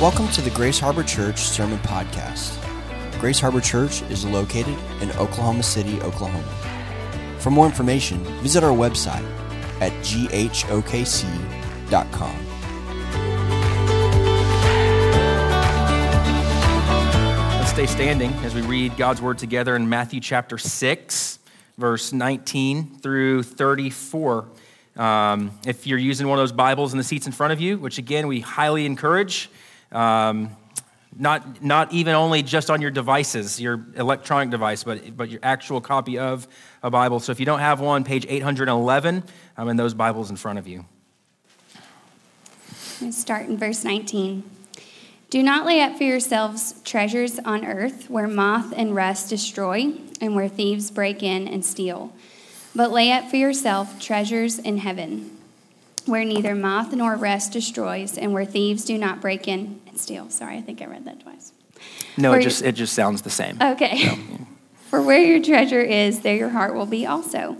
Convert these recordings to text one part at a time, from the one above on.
Welcome to the Grace Harbor Church Sermon Podcast. Grace Harbor Church is located in Oklahoma City, Oklahoma. For more information, visit our website at ghokc.com. Let's stay standing as we read God's word together in Matthew chapter 6, verse 19 through 34. Um, if you're using one of those Bibles in the seats in front of you, which again we highly encourage, um, not, not even only just on your devices, your electronic device, but, but your actual copy of a Bible. So if you don't have one, page 811, I'm in those Bibles in front of you. Let's start in verse 19. Do not lay up for yourselves treasures on earth where moth and rust destroy and where thieves break in and steal but lay up for yourself treasures in heaven, where neither moth nor rust destroys, and where thieves do not break in and steal. Sorry, I think I read that twice. No, it just, it just sounds the same. Okay. So, yeah. For where your treasure is, there your heart will be also.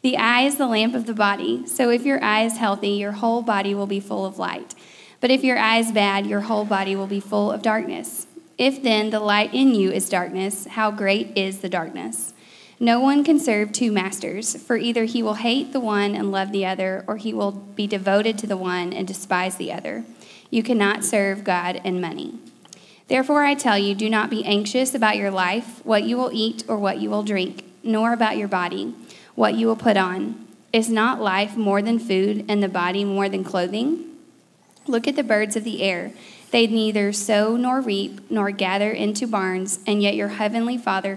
The eye is the lamp of the body. So if your eye is healthy, your whole body will be full of light. But if your eye is bad, your whole body will be full of darkness. If then the light in you is darkness, how great is the darkness? No one can serve two masters, for either he will hate the one and love the other, or he will be devoted to the one and despise the other. You cannot serve God and money. Therefore, I tell you, do not be anxious about your life, what you will eat or what you will drink, nor about your body, what you will put on. Is not life more than food, and the body more than clothing? Look at the birds of the air. They neither sow nor reap nor gather into barns, and yet your heavenly Father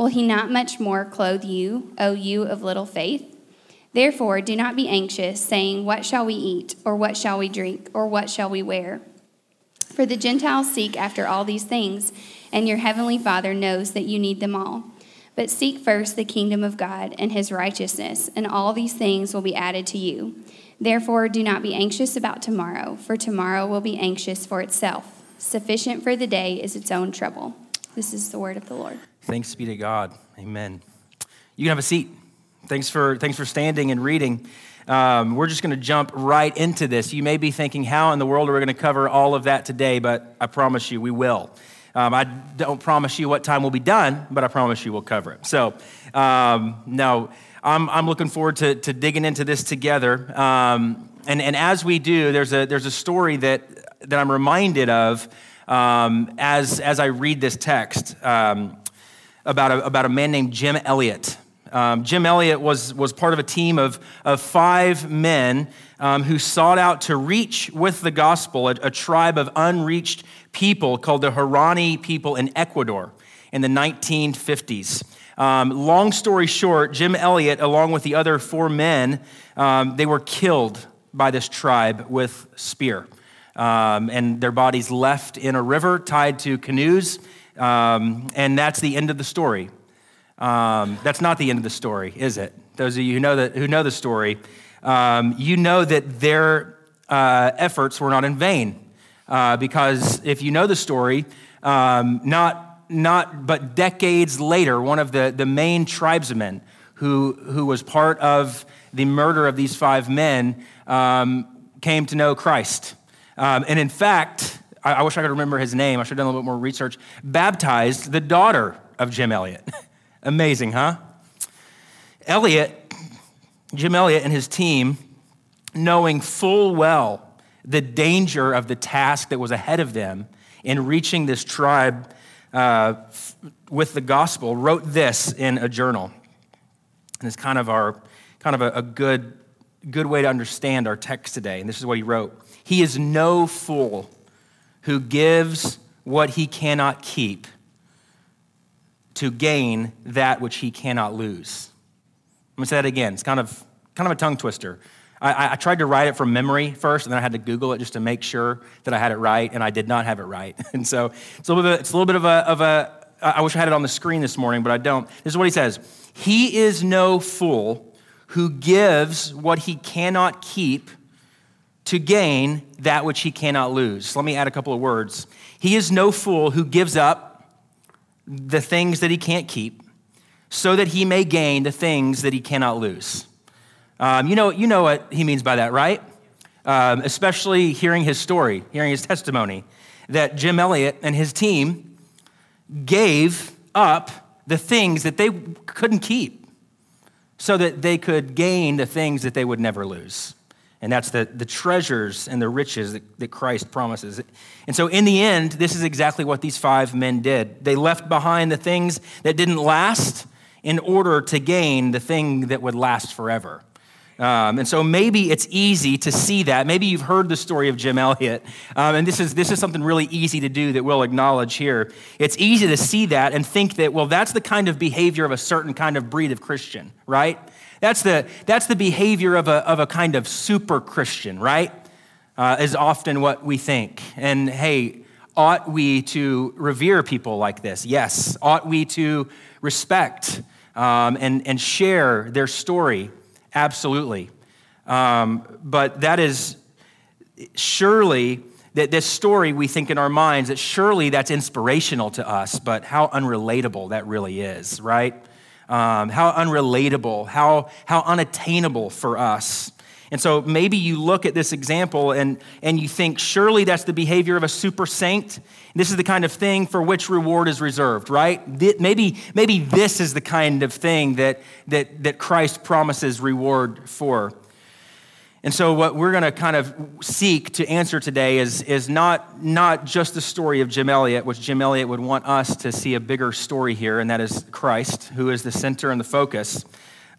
Will he not much more clothe you, O you of little faith? Therefore, do not be anxious, saying, What shall we eat, or what shall we drink, or what shall we wear? For the Gentiles seek after all these things, and your heavenly Father knows that you need them all. But seek first the kingdom of God and his righteousness, and all these things will be added to you. Therefore, do not be anxious about tomorrow, for tomorrow will be anxious for itself. Sufficient for the day is its own trouble. This is the word of the Lord. Thanks be to God. Amen. You can have a seat. Thanks for, thanks for standing and reading. Um, we're just going to jump right into this. You may be thinking, how in the world are we going to cover all of that today? But I promise you, we will. Um, I don't promise you what time we'll be done, but I promise you we'll cover it. So, um, no, I'm, I'm looking forward to, to digging into this together. Um, and, and as we do, there's a, there's a story that, that I'm reminded of um, as, as I read this text. Um, about a, about a man named Jim Elliot. Um, Jim Elliot was, was part of a team of, of five men um, who sought out to reach with the gospel a, a tribe of unreached people called the Huaorani people in Ecuador in the 1950s. Um, long story short, Jim Elliot, along with the other four men, um, they were killed by this tribe with spear. Um, and their bodies left in a river tied to canoes um, and that's the end of the story. Um, that's not the end of the story, is it? Those of you who know, the, who know the story, um, you know that their uh, efforts were not in vain. Uh, because if you know the story, um, not, not but decades later, one of the, the main tribesmen who, who was part of the murder of these five men um, came to know Christ. Um, and in fact, I, I wish I could remember his name. I should have done a little bit more research. Baptized the daughter of Jim Elliot. Amazing, huh? Elliot, Jim Elliot and his team, knowing full well the danger of the task that was ahead of them in reaching this tribe uh, f- with the gospel, wrote this in a journal. And it's kind of our kind of a, a good, good way to understand our text today. And this is what he wrote. He is no fool who gives what he cannot keep to gain that which he cannot lose. I'm gonna say that again. It's kind of, kind of a tongue twister. I, I, tried to write it from memory first, and then I had to Google it just to make sure that I had it right, and I did not have it right. And so it's a little bit, it's a little bit of a, of a, I wish I had it on the screen this morning, but I don't. This is what he says He is no fool who gives what he cannot keep to gain that which he cannot lose. Let me add a couple of words. He is no fool who gives up the things that he can't keep so that he may gain the things that he cannot lose. Um, you, know, you know what he means by that, right? Um, especially hearing his story, hearing his testimony, that Jim Elliot and his team gave up the things that they couldn't keep so that they could gain the things that they would never lose. And that's the, the treasures and the riches that, that Christ promises. And so, in the end, this is exactly what these five men did. They left behind the things that didn't last in order to gain the thing that would last forever. Um, and so maybe it's easy to see that. Maybe you've heard the story of Jim Elliot, um, and this is, this is something really easy to do that we'll acknowledge here. It's easy to see that and think that, well, that's the kind of behavior of a certain kind of breed of Christian, right? That's the, that's the behavior of a, of a kind of super Christian, right? Uh, is often what we think. And hey, ought we to revere people like this? Yes. Ought we to respect um, and, and share their story? Absolutely. Um, but that is surely that this story we think in our minds that surely that's inspirational to us, but how unrelatable that really is, right? Um, how unrelatable, how, how unattainable for us. And so maybe you look at this example and, and you think, surely that's the behavior of a super saint. This is the kind of thing for which reward is reserved, right? Maybe, maybe this is the kind of thing that, that, that Christ promises reward for. And so, what we're going to kind of seek to answer today is, is not, not just the story of Jim Elliot, which Jim Elliot would want us to see a bigger story here, and that is Christ, who is the center and the focus.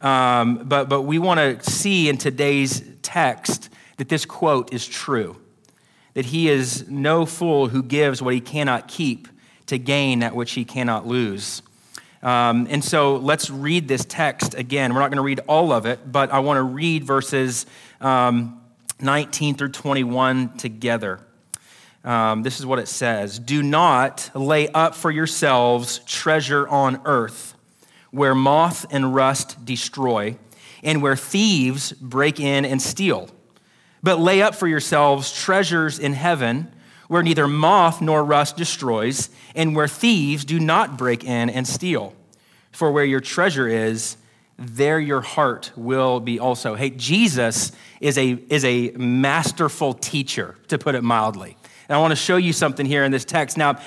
Um, but, but we want to see in today's text that this quote is true that he is no fool who gives what he cannot keep to gain that which he cannot lose. Um, and so let's read this text again. We're not going to read all of it, but I want to read verses um, 19 through 21 together. Um, this is what it says Do not lay up for yourselves treasure on earth where moth and rust destroy, and where thieves break in and steal. But lay up for yourselves treasures in heaven, where neither moth nor rust destroys, and where thieves do not break in and steal. For where your treasure is, there your heart will be also. Hey, Jesus is a, is a masterful teacher, to put it mildly. And I want to show you something here in this text. Now,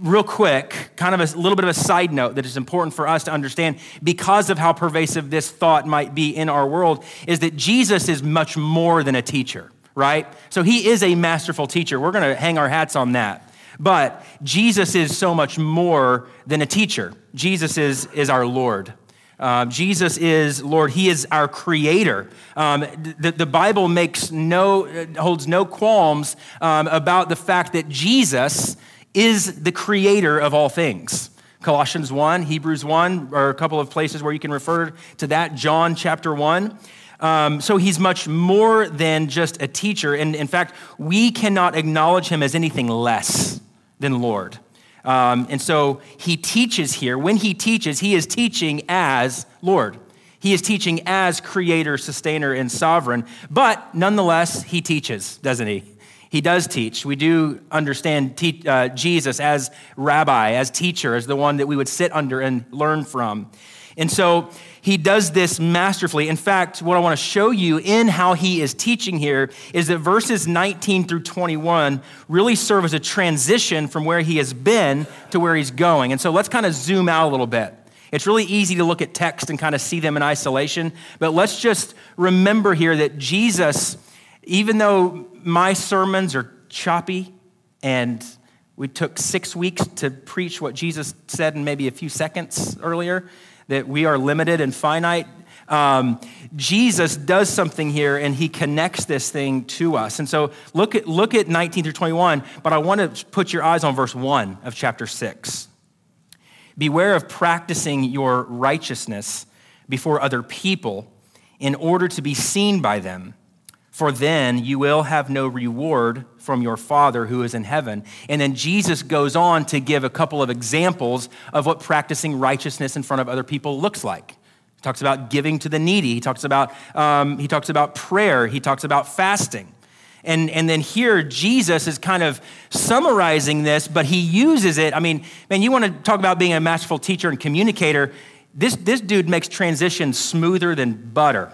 real quick, kind of a little bit of a side note that is important for us to understand because of how pervasive this thought might be in our world is that Jesus is much more than a teacher, right? So he is a masterful teacher. We're going to hang our hats on that. But Jesus is so much more than a teacher. Jesus is, is our Lord. Uh, Jesus is Lord. He is our creator. Um, the, the, Bible makes no, holds no qualms um, about the fact that Jesus is the creator of all things. Colossians 1, Hebrews 1 are a couple of places where you can refer to that. John chapter 1. Um, so he's much more than just a teacher. And in fact, we cannot acknowledge him as anything less than Lord. Um, and so he teaches here. When he teaches, he is teaching as Lord. He is teaching as creator, sustainer, and sovereign. But nonetheless, he teaches, doesn't he? He does teach. We do understand te- uh, Jesus as rabbi, as teacher, as the one that we would sit under and learn from. And so he does this masterfully. In fact, what I want to show you in how he is teaching here is that verses 19 through 21 really serve as a transition from where he has been to where he's going. And so let's kind of zoom out a little bit. It's really easy to look at text and kind of see them in isolation, but let's just remember here that Jesus, even though my sermons are choppy, and we took six weeks to preach what Jesus said in maybe a few seconds earlier that we are limited and finite. Um, Jesus does something here and he connects this thing to us. And so look at, look at 19 through 21, but I want to put your eyes on verse 1 of chapter 6. Beware of practicing your righteousness before other people in order to be seen by them. For then you will have no reward from your Father who is in heaven. And then Jesus goes on to give a couple of examples of what practicing righteousness in front of other people looks like. He talks about giving to the needy, he talks about, um, he talks about prayer, he talks about fasting. And, and then here, Jesus is kind of summarizing this, but he uses it. I mean, man, you want to talk about being a masterful teacher and communicator. This, this dude makes transitions smoother than butter.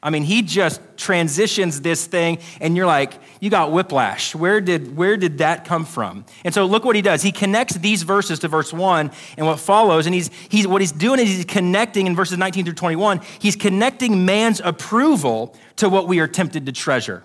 I mean, he just transitions this thing, and you're like, you got whiplash. Where did, where did that come from? And so look what he does. He connects these verses to verse 1 and what follows, and he's, he's, what he's doing is he's connecting in verses 19 through 21, he's connecting man's approval to what we are tempted to treasure.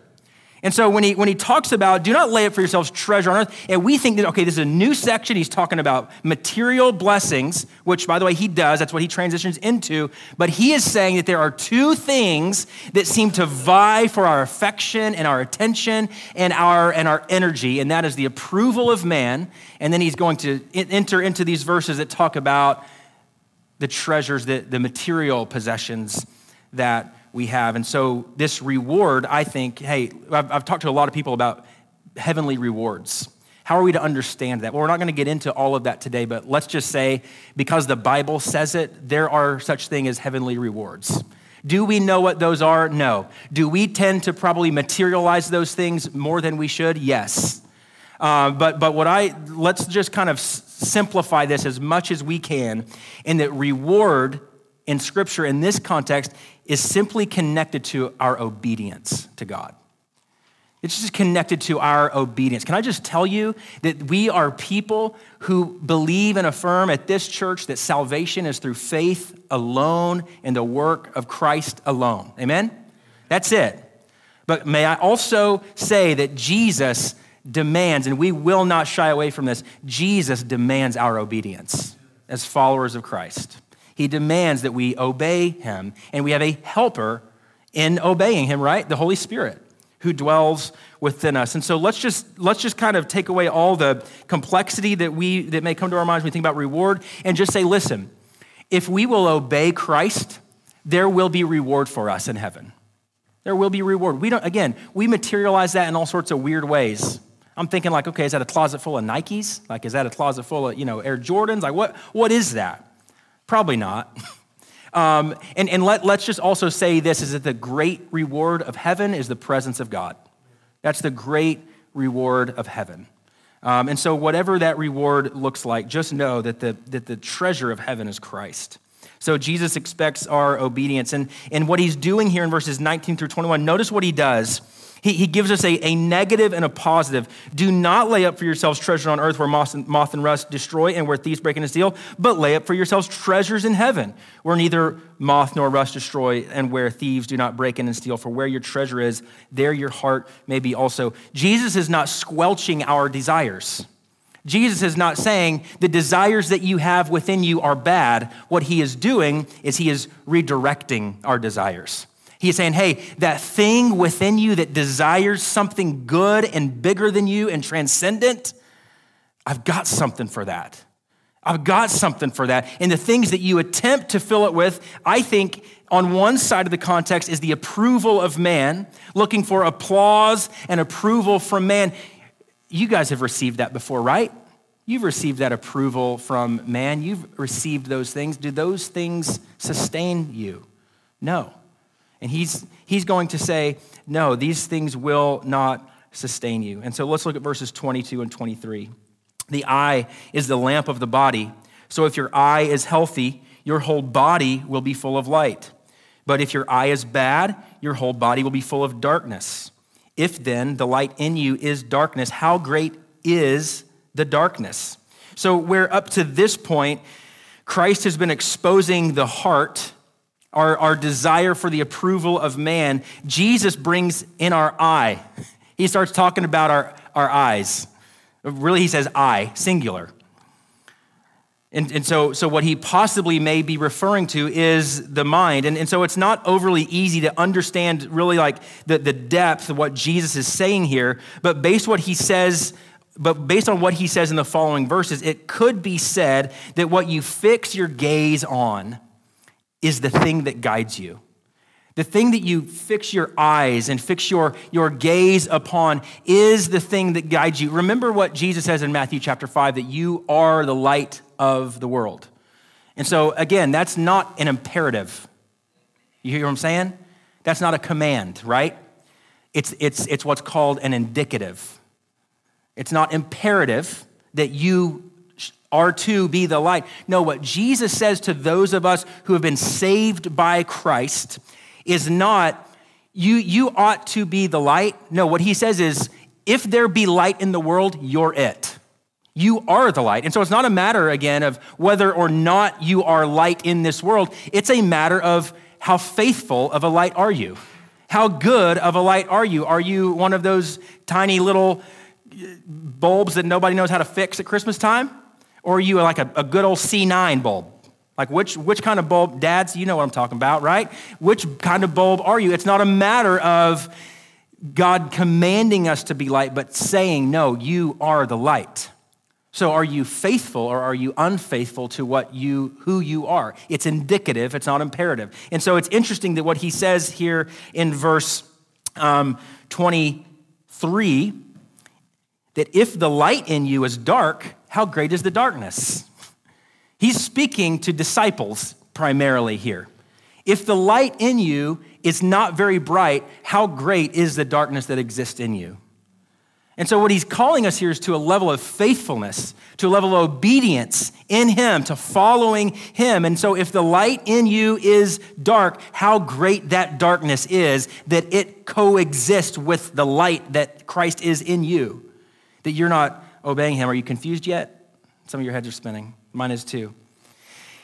And so when he, when he talks about do not lay up for yourselves treasure on earth, and we think that, okay, this is a new section. He's talking about material blessings, which, by the way, he does. That's what he transitions into. But he is saying that there are two things that seem to vie for our affection and our attention and our, and our energy, and that is the approval of man. And then he's going to enter into these verses that talk about the treasures, the, the material possessions that we have. And so, this reward, I think, hey, I've, I've, talked to a lot of people about heavenly rewards. How are we to understand that? Well, we're not going to get into all of that today, but let's just say, because the Bible says it, there are such thing as heavenly rewards. Do we know what those are? No. Do we tend to probably materialize those things more than we should? Yes. Uh, but but what I let's just kind of simplify this as much as we can, in that reward in Scripture in this context is simply connected to our obedience to God. It's just connected to our obedience. Can I just tell you that we are people who believe and affirm at this church that salvation is through faith alone in the work of Christ alone? Amen? That's it. But may I also say that Jesus demands, and we will not shy away from this, Jesus demands our obedience as followers of Christ. He demands that we obey him, and we have a helper in obeying him, right? The Holy Spirit who dwells within us. And so let's just let's just kind of take away all the complexity that we that may come to our minds when we think about reward and just say, listen, if we will obey Christ, there will be reward for us in heaven. There will be reward. We don't again, we materialize that in all sorts of weird ways. I'm thinking like, okay, is that a closet full of Nikes? Like, is that a closet full of, you know, Air Jordans? Like, what, what is that? Probably not. Um, and and let, let's just also say this is that the great reward of heaven is the presence of God. That's the great reward of heaven. Um, and so, whatever that reward looks like, just know that the, that the treasure of heaven is Christ. So, Jesus expects our obedience. And, and what he's doing here in verses 19 through 21, notice what he does he, he gives us a, a negative and a positive. Do not lay up for yourselves treasure on earth where moth and, moth and rust destroy and where thieves break in and steal, but lay up for yourselves treasures in heaven where neither moth nor rust destroy and where thieves do not break in and steal. For where your treasure is, there your heart may be also. Jesus is not squelching our desires. Jesus is not saying the desires that you have within you are bad. What he is doing is he is redirecting our desires. He's saying, hey, that thing within you that desires something good and bigger than you and transcendent, I've got something for that. I've got something for that. And the things that you attempt to fill it with, I think on one side of the context is the approval of man, looking for applause and approval from man. You guys have received that before, right? You've received that approval from man. You've received those things. Do those things sustain you? No. And he's, he's going to say, no, these things will not sustain you. And so let's look at verses 22 and 23. The eye is the lamp of the body. So if your eye is healthy, your whole body will be full of light. But if your eye is bad, your whole body will be full of darkness. If then the light in you is darkness, how great is the darkness? So, where up to this point, Christ has been exposing the heart our, our desire for the approval of man, Jesus brings in our eye. He starts talking about our, our eyes. Really, he says I, singular. And, and so, so, what he possibly may be referring to is the mind. And, and so, it's not overly easy to understand really like the, the depth of what Jesus is saying here. But based what he says, but based on what he says in the following verses, it could be said that what you fix your gaze on is the thing that guides you. The thing that you fix your eyes and fix your, your gaze upon is the thing that guides you. Remember what Jesus says in Matthew chapter 5 that you are the light of the world. And so, again, that's not an imperative. You hear what I'm saying? That's not a command, right? It's, it's, it's what's called an indicative. It's not imperative that you are to be the light. No, what Jesus says to those of us who have been saved by Christ is not, you, you ought to be the light. No, what he says is, if there be light in the world, you're it. You are the light. And so it's not a matter, again, of whether or not you are light in this world. It's a matter of how faithful of a light are you? How good of a light are you? Are you one of those tiny little bulbs that nobody knows how to fix at Christmas time? Or are you like a, a good old C9 bulb? Like, which, which kind of bulb, dads, you know what I'm talking about, right? Which kind of bulb are you? It's not a matter of God commanding us to be light, but saying, no, you are the light. So are you faithful or are you unfaithful to what you who you are? It's indicative, it's not imperative. And so it's interesting that what he says here in verse um, 23 that if the light in you is dark, how great is the darkness? He's speaking to disciples primarily here. If the light in you is not very bright, how great is the darkness that exists in you? And so, what he's calling us here is to a level of faithfulness, to a level of obedience in him, to following him. And so, if the light in you is dark, how great that darkness is that it coexists with the light that Christ is in you, that you're not obeying him. Are you confused yet? Some of your heads are spinning. Mine is too.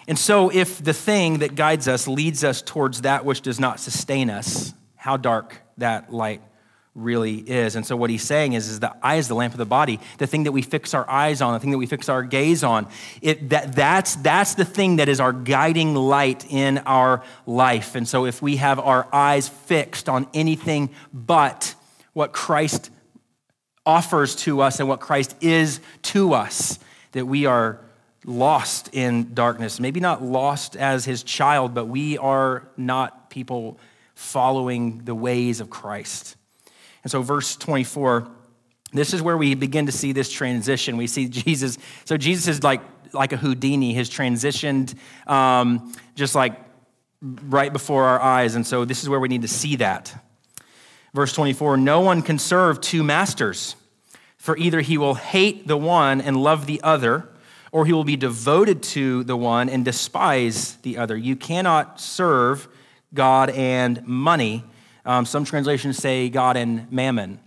And so, if the thing that guides us leads us towards that which does not sustain us, how dark that light really is. And so, what he's saying is, is the eye is the lamp of the body, the thing that we fix our eyes on, the thing that we fix our gaze on. It, that, that's, that's the thing that is our guiding light in our life. And so, if we have our eyes fixed on anything but what Christ offers to us and what Christ is to us, that we are lost in darkness. Maybe not lost as his child, but we are not people following the ways of Christ. And so, verse 24, this is where we begin to see this transition. We see Jesus. So, Jesus is like, like a Houdini, has transitioned um, just like right before our eyes. And so, this is where we need to see that. Verse 24 No one can serve two masters, for either he will hate the one and love the other or he will be devoted to the one and despise the other. You cannot serve God and money. Um, some translations say God and mammon.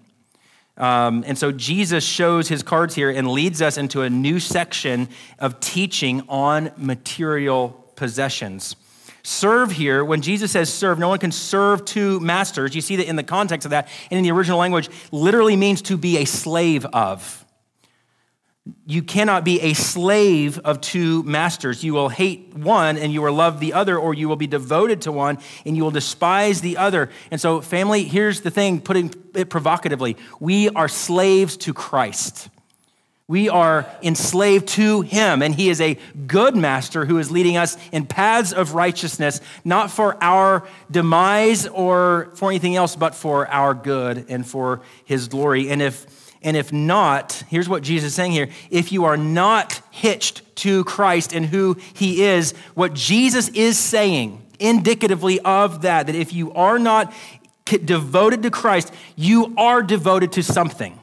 Um, and so Jesus shows his cards here and leads us into a new section of teaching on material possessions. Serve here, when Jesus says serve, no one can serve two masters. You see that in the context of that, and in the original language, literally means to be a slave of. You cannot be a slave of two masters. You will hate one and you will love the other, or you will be devoted to one and you will despise the other. And so, family, here's the thing, putting it provocatively we are slaves to Christ. We are enslaved to him, and he is a good master who is leading us in paths of righteousness, not for our demise or for anything else, but for our good and for his glory. And if and if not, here's what Jesus is saying here if you are not hitched to Christ and who he is, what Jesus is saying indicatively of that, that if you are not devoted to Christ, you are devoted to something.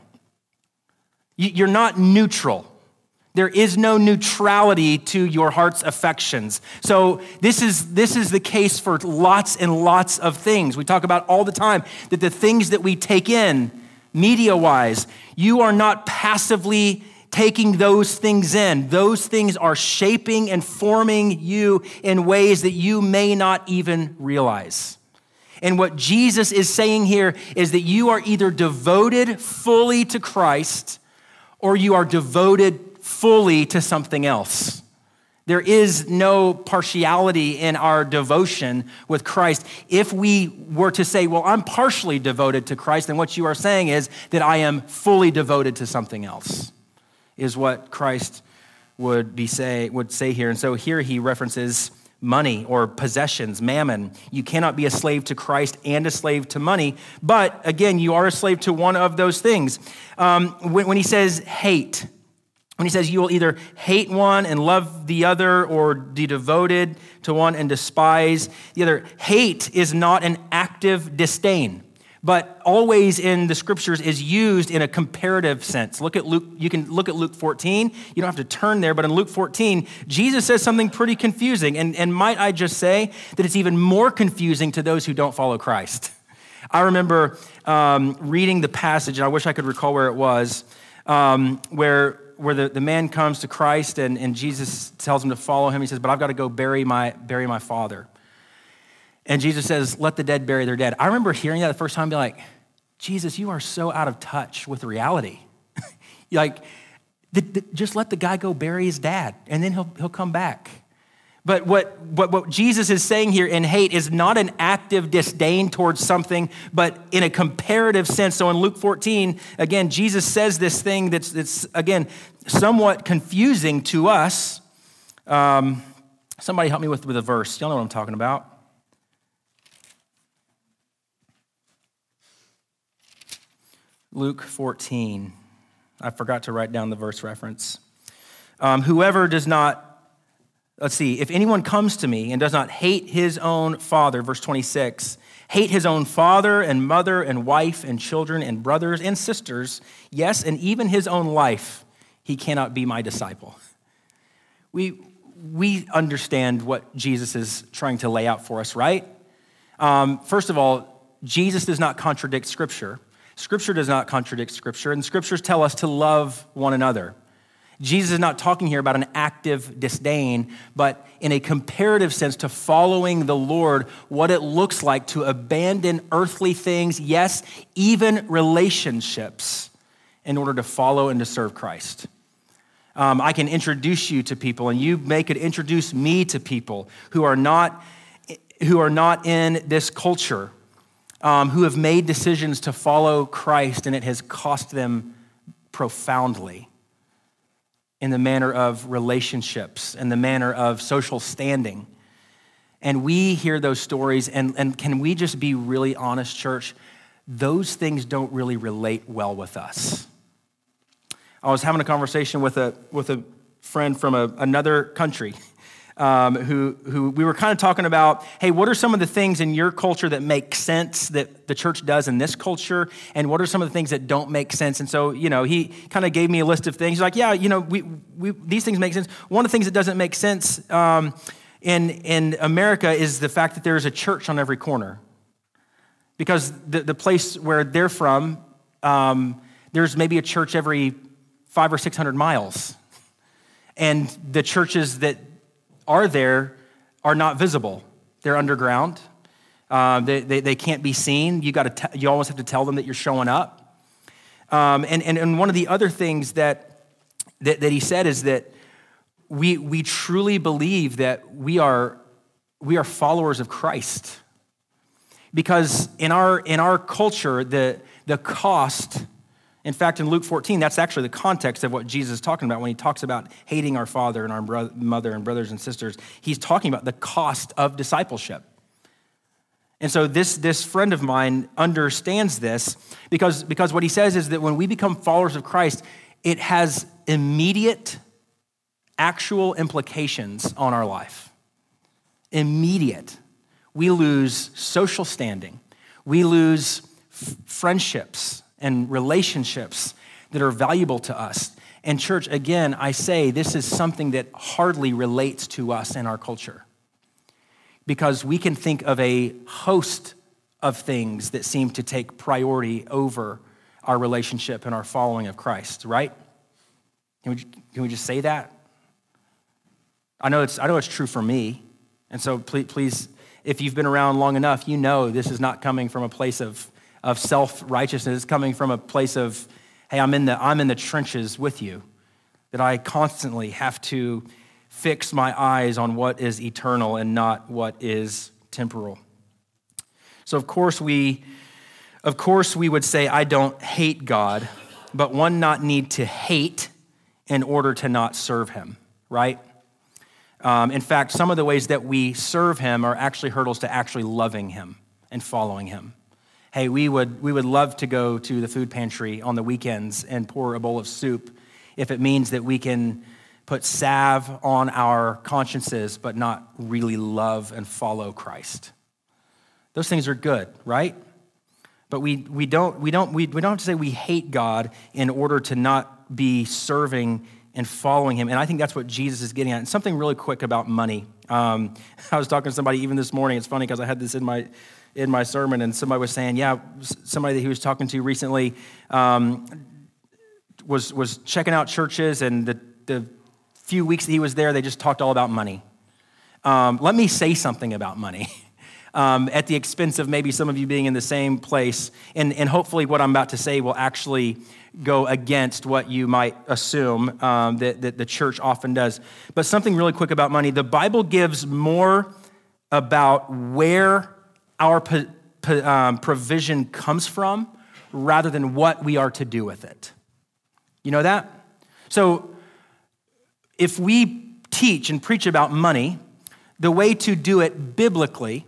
You're not neutral. There is no neutrality to your heart's affections. So this is this is the case for lots and lots of things. We talk about all the time that the things that we take in media wise, you are not passively taking those things in. Those things are shaping and forming you in ways that you may not even realize. And what Jesus is saying here is that you are either devoted fully to Christ or you are devoted fully to something else. There is no partiality in our devotion with Christ. If we were to say, well, I'm partially devoted to Christ, then what you are saying is that I am fully devoted to something else, is what Christ would, be say, would say here. And so here he references money or possessions, mammon. You cannot be a slave to Christ and a slave to money. But again, you are a slave to one of those things. Um, when, when he says hate, when he says you will either hate one and love the other or be devoted to one and despise the other, hate is not an active disdain but always in the scriptures is used in a comparative sense. Look at Luke, you can look at Luke 14. You don't have to turn there, but in Luke 14, Jesus says something pretty confusing. And, and might I just say that it's even more confusing to those who don't follow Christ. I remember um, reading the passage, and I wish I could recall where it was, um, where, where the, the man comes to Christ and, and Jesus tells him to follow him. He says, But I've got to go bury my, bury my father. And Jesus says, let the dead bury their dead. I remember hearing that the first time and be like, Jesus, you are so out of touch with reality. like, the, the, just let the guy go bury his dad and then he'll, he'll come back. But what, what, what Jesus is saying here in hate is not an active disdain towards something, but in a comparative sense. So in Luke 14, again, Jesus says this thing that's, that's again, somewhat confusing to us. Um, somebody help me with, with a verse. Y'all know what I'm talking about. Luke 14. I forgot to write down the verse reference. Um, whoever does not, let's see, if anyone comes to me and does not hate his own father, verse 26, hate his own father and mother and wife and children and brothers and sisters, yes, and even his own life, he cannot be my disciple. We, we understand what Jesus is trying to lay out for us, right? Um, first of all, Jesus does not contradict Scripture. Scripture does not contradict Scripture, and Scriptures tell us to love one another. Jesus is not talking here about an active disdain, but in a comparative sense to following the Lord, what it looks like to abandon earthly things, yes, even relationships, in order to follow and to serve Christ. Um, I can introduce you to people, and you may could introduce me to people who are not, who are not in this culture um, who have made decisions to follow Christ, and it has cost them profoundly in the manner of relationships, in the manner of social standing. And we hear those stories, and, and can we just be really honest, church? Those things don't really relate well with us. I was having a conversation with a, with a friend from a, another country um, who, who we were kind of talking about hey, what are some of the things in your culture that make sense that the church does in this culture? And what are some of the things that don't make sense? And so, you know, he kind of gave me a list of things. He's like, yeah, you know, we, we, these things make sense. One of the things that doesn't make sense um, in, in America is the fact that there's a church on every corner. Because the, the place where they're from, um, there's maybe a church every five or 600 miles. And the churches that are there are not visible. They're underground. Uh, they, they, they, can't be seen. You, gotta t- you always have to tell them that you're showing up. Um, and, and, and one of the other things that, that, that he said is that we, we truly believe that we are, we are followers of Christ. Because in our, in our culture, the, the cost in fact, in Luke 14, that's actually the context of what Jesus is talking about when he talks about hating our father and our mother and brothers and sisters. He's talking about the cost of discipleship. And so this, this friend of mine understands this because, because what he says is that when we become followers of Christ, it has immediate, actual implications on our life. Immediate. We lose social standing, we lose f- friendships and relationships that are valuable to us. And, church, again, I say this is something that hardly relates to us in our culture because we can think of a host of things that seem to take priority over our relationship and our following of Christ, right? Can we, can we just say that? I know, it's, I know it's true for me. And so please, please, if you've been around long enough, you know this is not coming from a place of of self righteousness coming from a place of, hey, I'm in, the, I'm in the trenches with you, that I constantly have to fix my eyes on what is eternal and not what is temporal. So, of course, we. Of course, we would say, I don't hate God, but one not need to hate in order to not serve him, right? Um, in fact, some of the ways that we serve him are actually hurdles to actually loving him and following him. Hey, we would, we would love to go to the food pantry on the weekends and pour a bowl of soup if it means that we can put salve on our consciences but not really love and follow Christ. Those things are good, right? But we, we, don't, we, don't, we, we don't have to say we hate God in order to not be serving and following him. And I think that's what Jesus is getting at. And something really quick about money. Um, I was talking to somebody even this morning. It's funny because I had this in my in my sermon, and somebody was saying, yeah, somebody that he was talking to recently um, was was checking out churches, and the the few weeks that he was there, they just talked all about money. Um, let me say something about money. Um, at the expense of maybe some of you being in the same place. And, and hopefully, what I'm about to say will actually go against what you might assume um, that, that the church often does. But something really quick about money the Bible gives more about where our po- po- um, provision comes from rather than what we are to do with it. You know that? So if we teach and preach about money, the way to do it biblically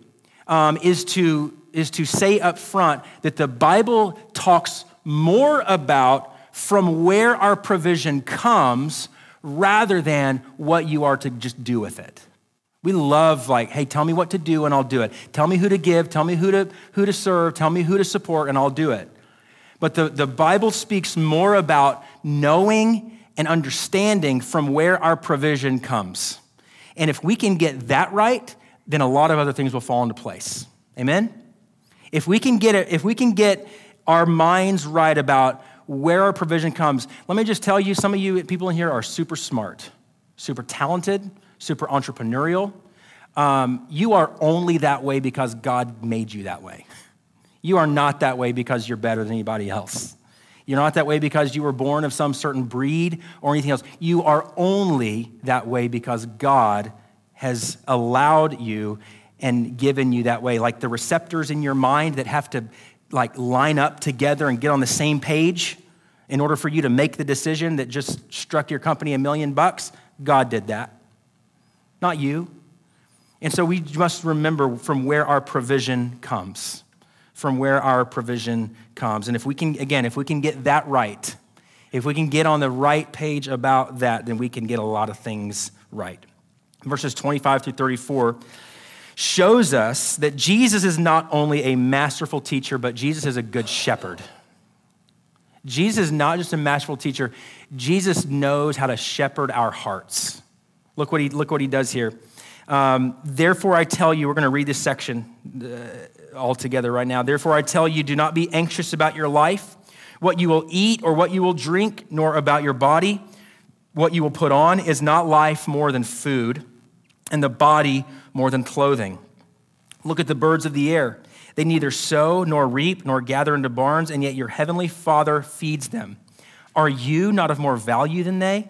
um, is, to, is to say up front that the Bible talks more about from where our provision comes rather than what you are to just do with it. We love like, hey, tell me what to do and I'll do it. Tell me who to give, tell me who to, who to serve, tell me who to support and I'll do it. But the, the Bible speaks more about knowing and understanding from where our provision comes. And if we can get that right, then a lot of other things will fall into place. Amen? If we can get it, if we can get our minds right about where our provision comes, let me just tell you some of you people in here are super smart, super talented, super entrepreneurial. Um, you are only that way because God made you that way. You are not that way because you're better than anybody else. You're not that way because you were born of some certain breed or anything else. You are only that way because God has allowed you and given you that way. Like the receptors in your mind that have to like line up together and get on the same page in order for you to make the decision that just struck your company a million bucks, God did that, not you. And so we must remember from where our provision comes, from where our provision comes. And if we can, again, if we can get that right, if we can get on the right page about that, then we can get a lot of things right. Verses 25 through 34 shows us that Jesus is not only a masterful teacher, but Jesus is a good shepherd. Jesus is not just a masterful teacher, Jesus knows how to shepherd our hearts. Look what he, look what he does here. Um, Therefore, I tell you, we're going to read this section uh, all together right now. Therefore, I tell you, do not be anxious about your life, what you will eat or what you will drink, nor about your body, what you will put on. Is not life more than food, and the body more than clothing? Look at the birds of the air. They neither sow nor reap nor gather into barns, and yet your heavenly Father feeds them. Are you not of more value than they?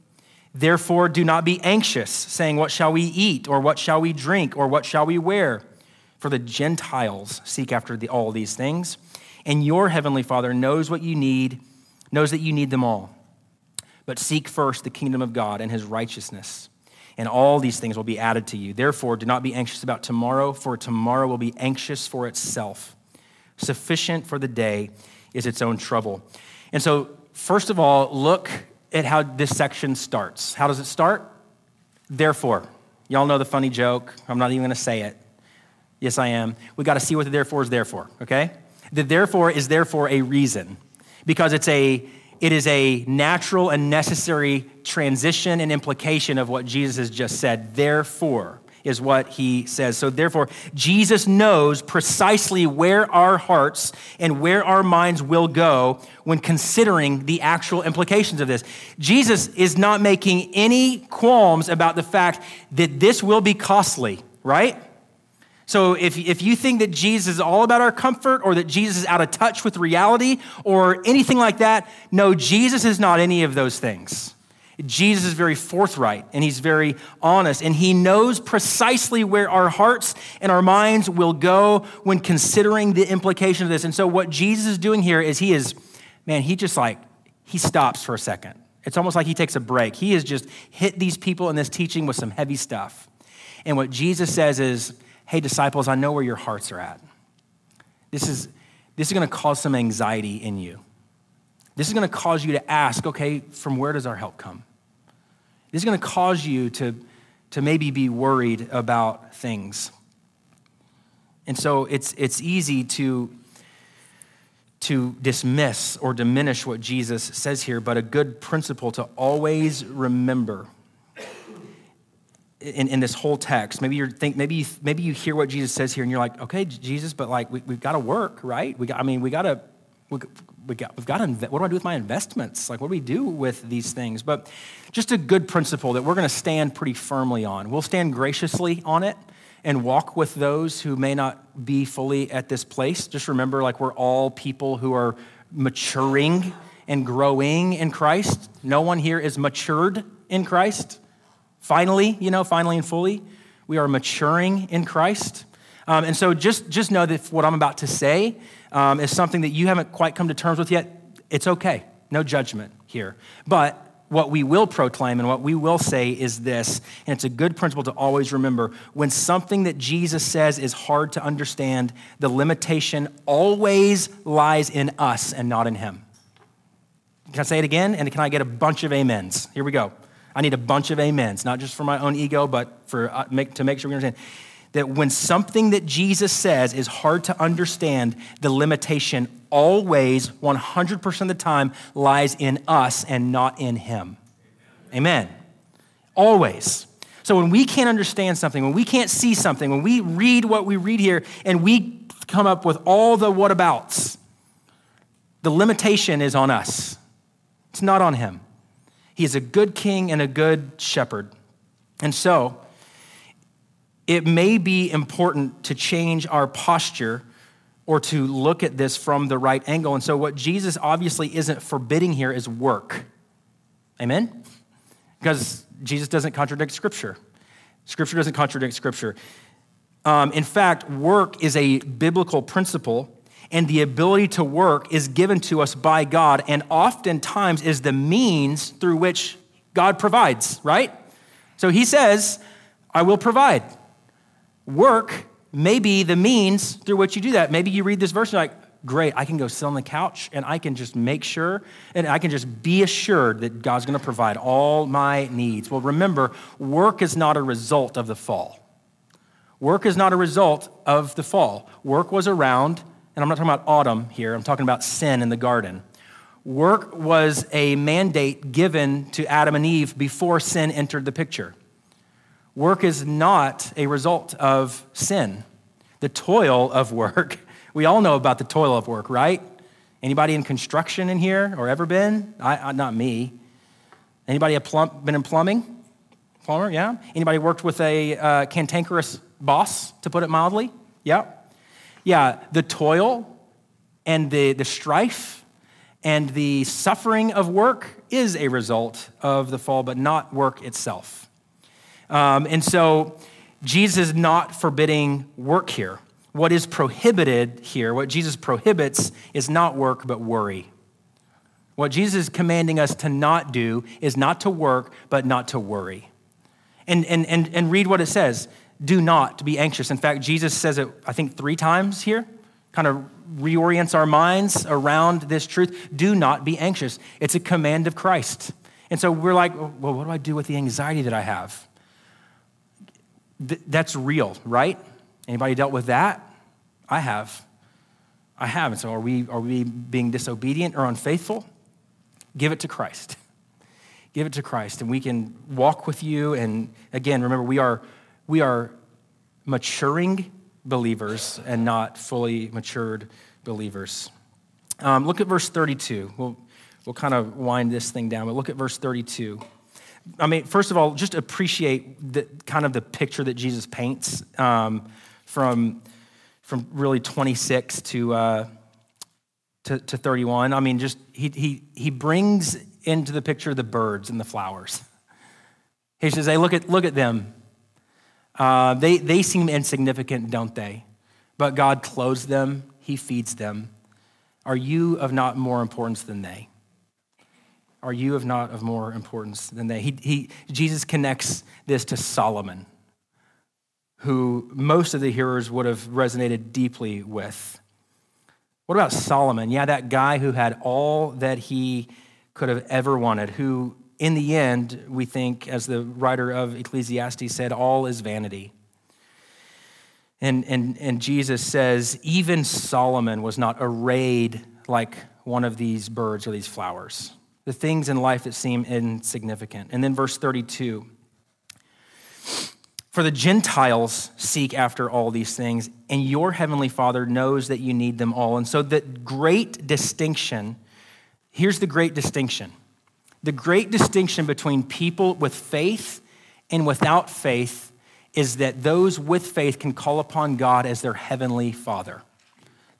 Therefore, do not be anxious, saying, What shall we eat, or what shall we drink, or what shall we wear? For the Gentiles seek after the, all these things, and your heavenly Father knows what you need, knows that you need them all. But seek first the kingdom of God and his righteousness and all these things will be added to you. Therefore, do not be anxious about tomorrow, for tomorrow will be anxious for itself. Sufficient for the day is its own trouble. And so, first of all, look at how this section starts. How does it start? Therefore. Y'all know the funny joke. I'm not even going to say it. Yes, I am. We got to see what the therefore is there for, okay? The therefore is there for a reason because it's a it is a natural and necessary transition and implication of what Jesus has just said. Therefore, is what he says. So, therefore, Jesus knows precisely where our hearts and where our minds will go when considering the actual implications of this. Jesus is not making any qualms about the fact that this will be costly, right? So if, if you think that Jesus is all about our comfort or that Jesus is out of touch with reality or anything like that, no, Jesus is not any of those things. Jesus is very forthright and he's very honest, and he knows precisely where our hearts and our minds will go when considering the implication of this. And so, what Jesus is doing here is he is, man, he just like, he stops for a second. It's almost like he takes a break. He has just hit these people in this teaching with some heavy stuff. And what Jesus says is, hey, disciples, I know where your hearts are at. This is, this is going to cause some anxiety in you. This is going to cause you to ask, okay, from where does our help come? This is going to cause you to, to maybe be worried about things. And so it's, it's easy to, to dismiss or diminish what Jesus says here, but a good principle to always remember in, in this whole text. Maybe you think maybe you, maybe you hear what Jesus says here and you're like, okay, Jesus, but like we, we've got to work, right? We got, I mean, we got to we, got, we've got to, what do I do with my investments? Like, what do we do with these things? But just a good principle that we're going to stand pretty firmly on. We'll stand graciously on it and walk with those who may not be fully at this place. Just remember, like, we're all people who are maturing and growing in Christ. No one here is matured in Christ. Finally, you know, finally and fully, we are maturing in Christ. Um, and so just, just know that what I'm about to say um, is something that you haven't quite come to terms with yet. It's okay. No judgment here. But what we will proclaim and what we will say is this, and it's a good principle to always remember when something that Jesus says is hard to understand, the limitation always lies in us and not in Him. Can I say it again? And can I get a bunch of amens? Here we go. I need a bunch of amens, not just for my own ego, but for, uh, make, to make sure we understand that when something that Jesus says is hard to understand, the limitation always, 100% of the time, lies in us and not in Him. Amen. Always. So when we can't understand something, when we can't see something, when we read what we read here and we come up with all the whatabouts, the limitation is on us. It's not on Him. He is a good king and a good shepherd. And so, it may be important to change our posture or to look at this from the right angle. And so, what Jesus obviously isn't forbidding here is work. Amen? Because Jesus doesn't contradict Scripture. Scripture doesn't contradict Scripture. Um, in fact, work is a biblical principle, and the ability to work is given to us by God, and oftentimes is the means through which God provides, right? So he says, I will provide work may be the means through which you do that. Maybe you read this verse and you're like, great, I can go sit on the couch and I can just make sure and I can just be assured that God's going to provide all my needs. Well, remember, work is not a result of the fall. Work is not a result of the fall. Work was around, and I'm not talking about autumn here, I'm talking about sin in the garden. Work was a mandate given to Adam and Eve before sin entered the picture. Work is not a result of sin. The toil of work, we all know about the toil of work, right? Anybody in construction in here or ever been? I, not me. Anybody plum, been in plumbing? Plumber, yeah? Anybody worked with a uh, cantankerous boss, to put it mildly? Yeah. Yeah, the toil and the, the strife and the suffering of work is a result of the fall, but not work itself. Um, and so Jesus is not forbidding work here. What is prohibited here, what Jesus prohibits, is not work, but worry. What Jesus is commanding us to not do is not to work, but not to worry. And, and, and, and read what it says do not be anxious. In fact, Jesus says it, I think, three times here, kind of reorients our minds around this truth. Do not be anxious. It's a command of Christ. And so we're like, well, what do I do with the anxiety that I have? Th- that's real, right? Anybody dealt with that? I have. I have. And so are we, are we being disobedient or unfaithful? Give it to Christ. Give it to Christ, and we can walk with you. And again, remember, we are, we are maturing believers and not fully matured believers. Um, look at verse 32. We'll, we'll kind of wind this thing down, but look at verse 32. I mean, first of all, just appreciate the kind of the picture that Jesus paints um, from, from really 26 to, uh, to, to 31. I mean, just he, he, he brings into the picture the birds and the flowers. He says, hey, look at, look at them. Uh, they, they seem insignificant, don't they? But God clothes them, He feeds them. Are you of not more importance than they? Are you of not of more importance than they? He, he, Jesus connects this to Solomon, who most of the hearers would have resonated deeply with. What about Solomon? Yeah, that guy who had all that he could have ever wanted, who in the end, we think, as the writer of Ecclesiastes said, all is vanity. And, and, and Jesus says, even Solomon was not arrayed like one of these birds or these flowers, the things in life that seem insignificant. And then verse 32 For the Gentiles seek after all these things, and your heavenly Father knows that you need them all. And so, the great distinction here's the great distinction the great distinction between people with faith and without faith is that those with faith can call upon God as their heavenly Father.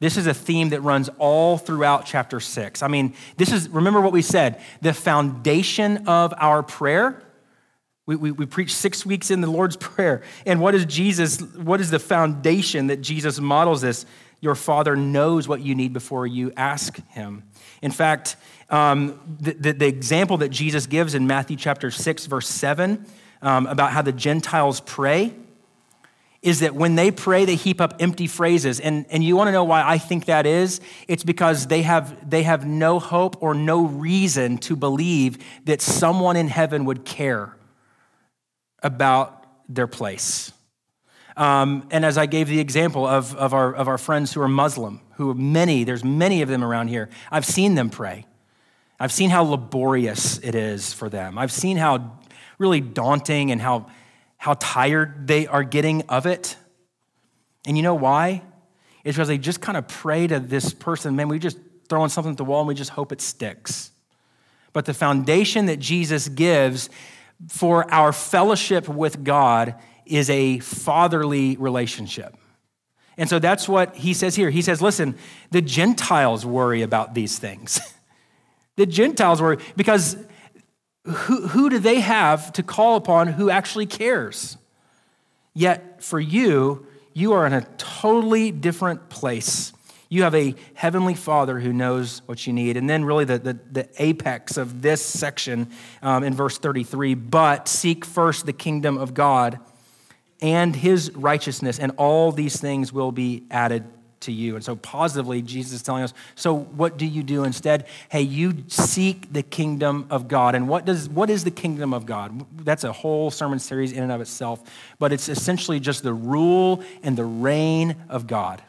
This is a theme that runs all throughout chapter six. I mean, this is, remember what we said, the foundation of our prayer. We, we, we preach six weeks in the Lord's Prayer. And what is Jesus, what is the foundation that Jesus models this? Your Father knows what you need before you ask Him. In fact, um, the, the, the, example that Jesus gives in Matthew chapter 6, verse 7, um, about how the Gentiles pray, is that when they pray, they heap up empty phrases. And, and you want to know why I think that is? It's because they have, they have no hope or no reason to believe that someone in heaven would care about their place. Um, and as I gave the example of, of, our, of our friends who are Muslim, who are many, there's many of them around here, I've seen them pray. I've seen how laborious it is for them. I've seen how really daunting and how, how tired they are getting of it. And you know why? It's because they just kind of pray to this person, man, we just throwing something at the wall and we just hope it sticks. But the foundation that Jesus gives for our fellowship with God is a fatherly relationship. And so that's what he says here. He says, listen, the Gentiles worry about these things. The Gentiles worry because who, who do they have to call upon who actually cares? Yet for you, you are in a totally different place. You have a heavenly father who knows what you need. And then, really, the, the, the apex of this section um, in verse 33 but seek first the kingdom of God and his righteousness, and all these things will be added to you. And so, positively, Jesus is telling us so, what do you do instead? Hey, you seek the kingdom of God. And what, does, what is the kingdom of God? That's a whole sermon series in and of itself, but it's essentially just the rule and the reign of God.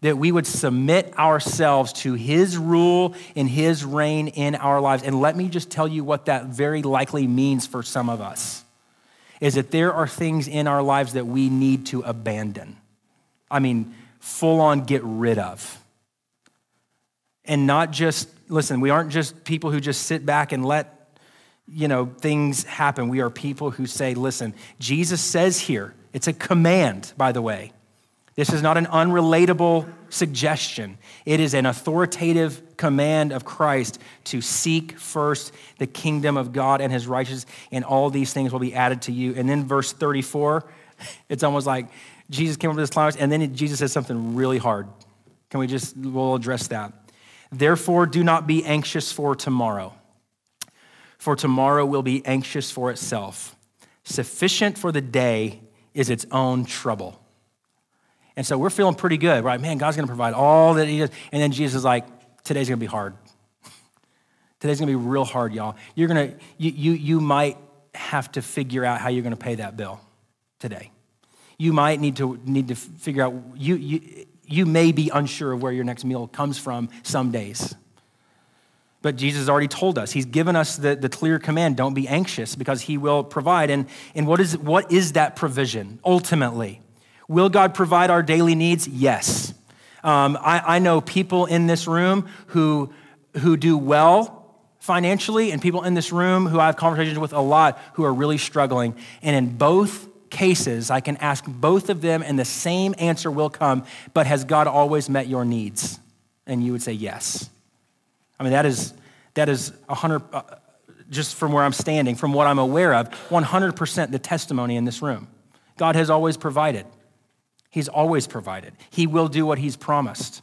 That we would submit ourselves to his rule and his reign in our lives. And let me just tell you what that very likely means for some of us is that there are things in our lives that we need to abandon. I mean, full on get rid of. And not just, listen, we aren't just people who just sit back and let, you know, things happen. We are people who say, listen, Jesus says here, it's a command, by the way. This is not an unrelatable suggestion. It is an authoritative command of Christ to seek first the kingdom of God and his righteousness, and all these things will be added to you. And then verse 34, it's almost like Jesus came up with this promise, and then Jesus says something really hard. Can we just, we'll address that. Therefore, do not be anxious for tomorrow, for tomorrow will be anxious for itself. Sufficient for the day is its own trouble. And so we're feeling pretty good, right? Man, God's gonna provide all that He does. And then Jesus is like, today's gonna be hard. Today's gonna be real hard, y'all. You're gonna, you, you, you might have to figure out how you're gonna pay that bill today you might need to need to figure out you, you, you may be unsure of where your next meal comes from some days. But jesus already told us. He's given us the, the clear command don't be anxious because he will provide. And, and what, is, what is that provision ultimately? Will god provide our daily needs? Yes. Um, I, I know people in this room who, who do well financially and people in this room who i have conversations with a lot who are really struggling. And in both cases, I can ask both of them and the same answer will come, but has God always met your needs? And you would say yes. I mean, that is, that is 100, uh, just from where I'm standing, from what I'm aware of, 100% the testimony in this room. God has always provided. He's always provided. He will do what he's promised.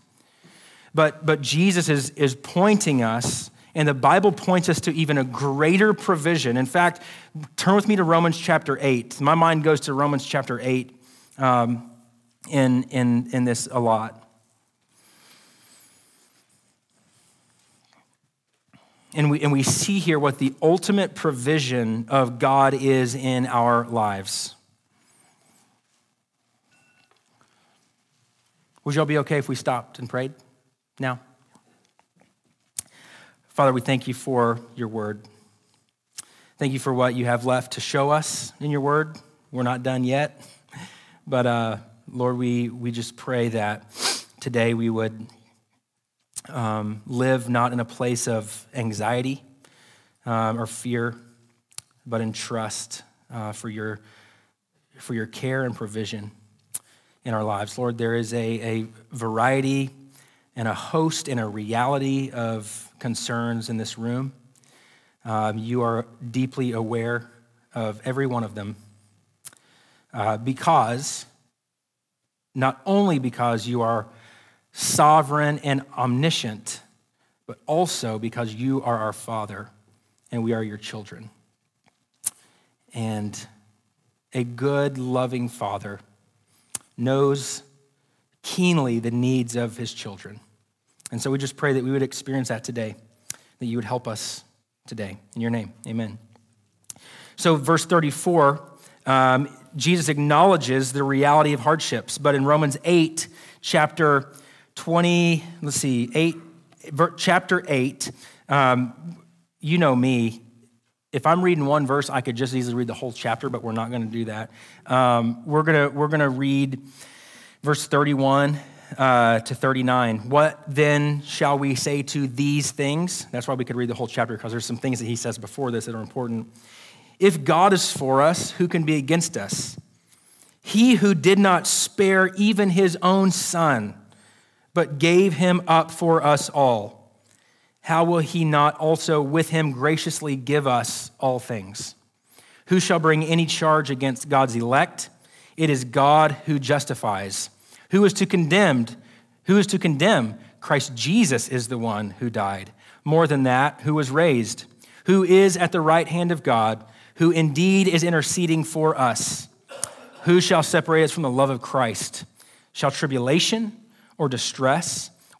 But, but Jesus is, is pointing us, and the Bible points us to even a greater provision. In fact, turn with me to Romans chapter 8. My mind goes to Romans chapter 8 um, in, in, in this a lot. And we, and we see here what the ultimate provision of God is in our lives. Would y'all be okay if we stopped and prayed now? Father, we thank you for your word. Thank you for what you have left to show us in your word. We're not done yet. But uh, Lord, we, we just pray that today we would um, live not in a place of anxiety um, or fear, but in trust uh, for, your, for your care and provision in our lives. Lord, there is a, a variety and a host and a reality of concerns in this room. Um, you are deeply aware of every one of them uh, because, not only because you are sovereign and omniscient, but also because you are our Father and we are your children. And a good, loving Father knows keenly the needs of his children. And so we just pray that we would experience that today, that you would help us today. In your name, amen. So, verse 34, um, Jesus acknowledges the reality of hardships. But in Romans 8, chapter 20, let's see, 8, chapter 8, um, you know me. If I'm reading one verse, I could just easily read the whole chapter, but we're not going to do that. Um, we're going to we're gonna read verse 31 uh, to 39. What then shall we say to these things? That's why we could read the whole chapter, because there's some things that he says before this that are important. If God is for us, who can be against us? He who did not spare even his own son but gave him up for us all, how will he not also with him graciously give us all things? Who shall bring any charge against God's elect? It is God who justifies. Who is to condemn? Who is to condemn? Christ Jesus is the one who died. More than that, who was raised, who is at the right hand of God, who indeed is interceding for us. Who shall separate us from the love of Christ? Shall tribulation? or distress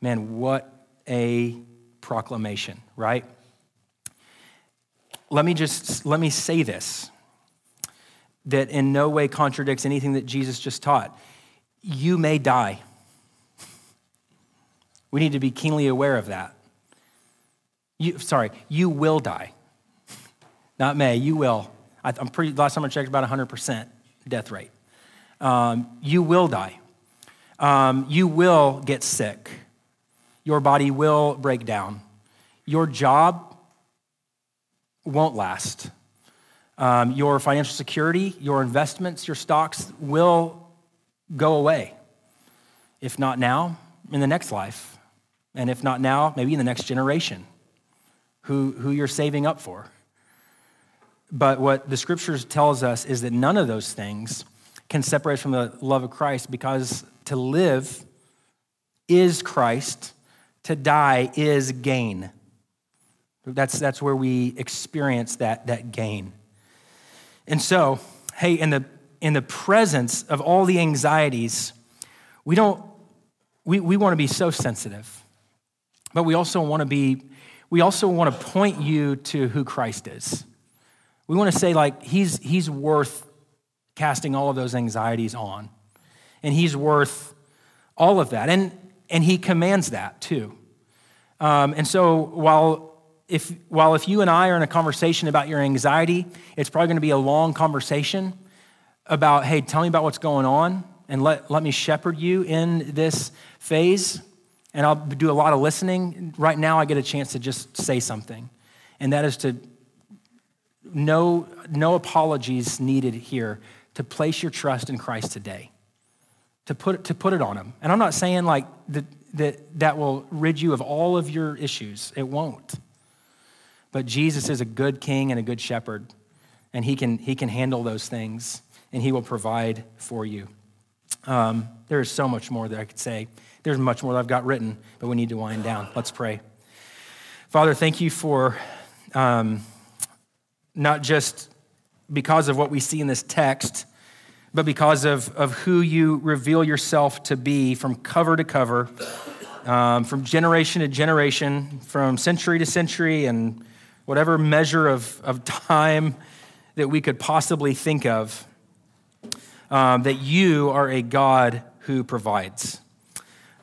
Man, what a proclamation, right? Let me just let me say this that in no way contradicts anything that Jesus just taught. You may die. We need to be keenly aware of that. You, sorry, you will die. Not may, you will. I, am pretty, last time I checked, about 100% death rate. Um, you will die. Um, you will get sick your body will break down. Your job won't last. Um, your financial security, your investments, your stocks will go away. If not now, in the next life. And if not now, maybe in the next generation who, who you're saving up for. But what the scriptures tells us is that none of those things can separate from the love of Christ because to live is Christ to die is gain. That's, that's where we experience that, that gain. And so, hey, in the, in the presence of all the anxieties, we don't, we, we want to be so sensitive, but we also want to be, we also want to point you to who Christ is. We want to say, like, he's, he's worth casting all of those anxieties on. And He's worth all of that. And, and He commands that too. Um, and so while if, while if you and I are in a conversation about your anxiety, it's probably going to be a long conversation about, hey, tell me about what's going on and let, let me shepherd you in this phase. And I'll do a lot of listening. Right now, I get a chance to just say something, and that is to no, no apologies needed here to place your trust in Christ today, to put, to put it on Him. And I'm not saying like that, that that will rid you of all of your issues, it won't. But Jesus is a good king and a good shepherd, and he can, he can handle those things, and he will provide for you. Um, there is so much more that I could say. There's much more that I've got written, but we need to wind down. Let's pray. Father, thank you for um, not just because of what we see in this text, but because of, of who you reveal yourself to be from cover to cover, um, from generation to generation, from century to century, and whatever measure of, of time that we could possibly think of, um, that you are a God who provides.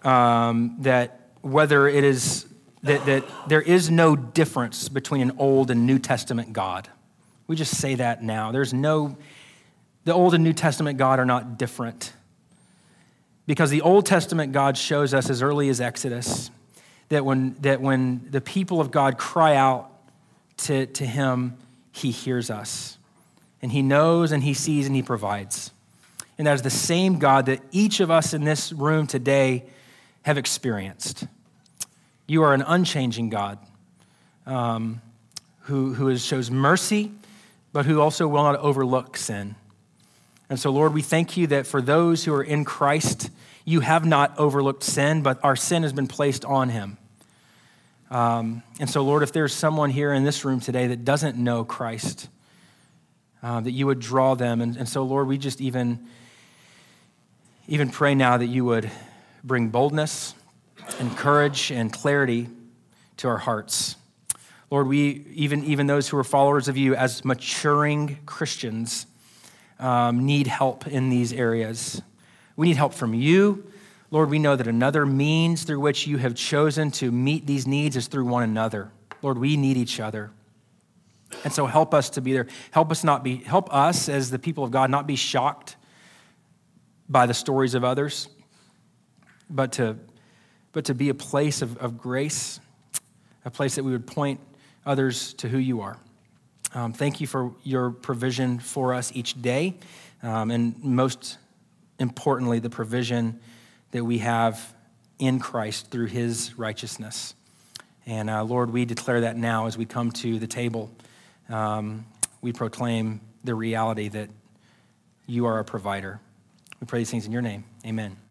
Um, that whether it is that, that there is no difference between an Old and New Testament God. We just say that now. There's no, the Old and New Testament God are not different. Because the Old Testament God shows us as early as Exodus that when, that when the people of God cry out to, to Him, He hears us. And He knows and He sees and He provides. And that is the same God that each of us in this room today have experienced. You are an unchanging God um, who, who is, shows mercy, but who also will not overlook sin. And so, Lord, we thank you that for those who are in Christ, you have not overlooked sin, but our sin has been placed on him. Um, and so, Lord, if there's someone here in this room today that doesn't know Christ, uh, that you would draw them. And, and so, Lord, we just even, even pray now that you would bring boldness and courage and clarity to our hearts. Lord, we, even, even those who are followers of you as maturing Christians, um, need help in these areas. We need help from you. Lord, we know that another means through which you have chosen to meet these needs is through one another. Lord, we need each other. And so help us to be there. Help us not be, help us as the people of God not be shocked by the stories of others, but to, but to be a place of, of grace, a place that we would point others to who you are. Um, thank you for your provision for us each day, um, and most importantly, the provision that we have in Christ through his righteousness. And uh, Lord, we declare that now as we come to the table. Um, we proclaim the reality that you are a provider. We pray these things in your name. Amen.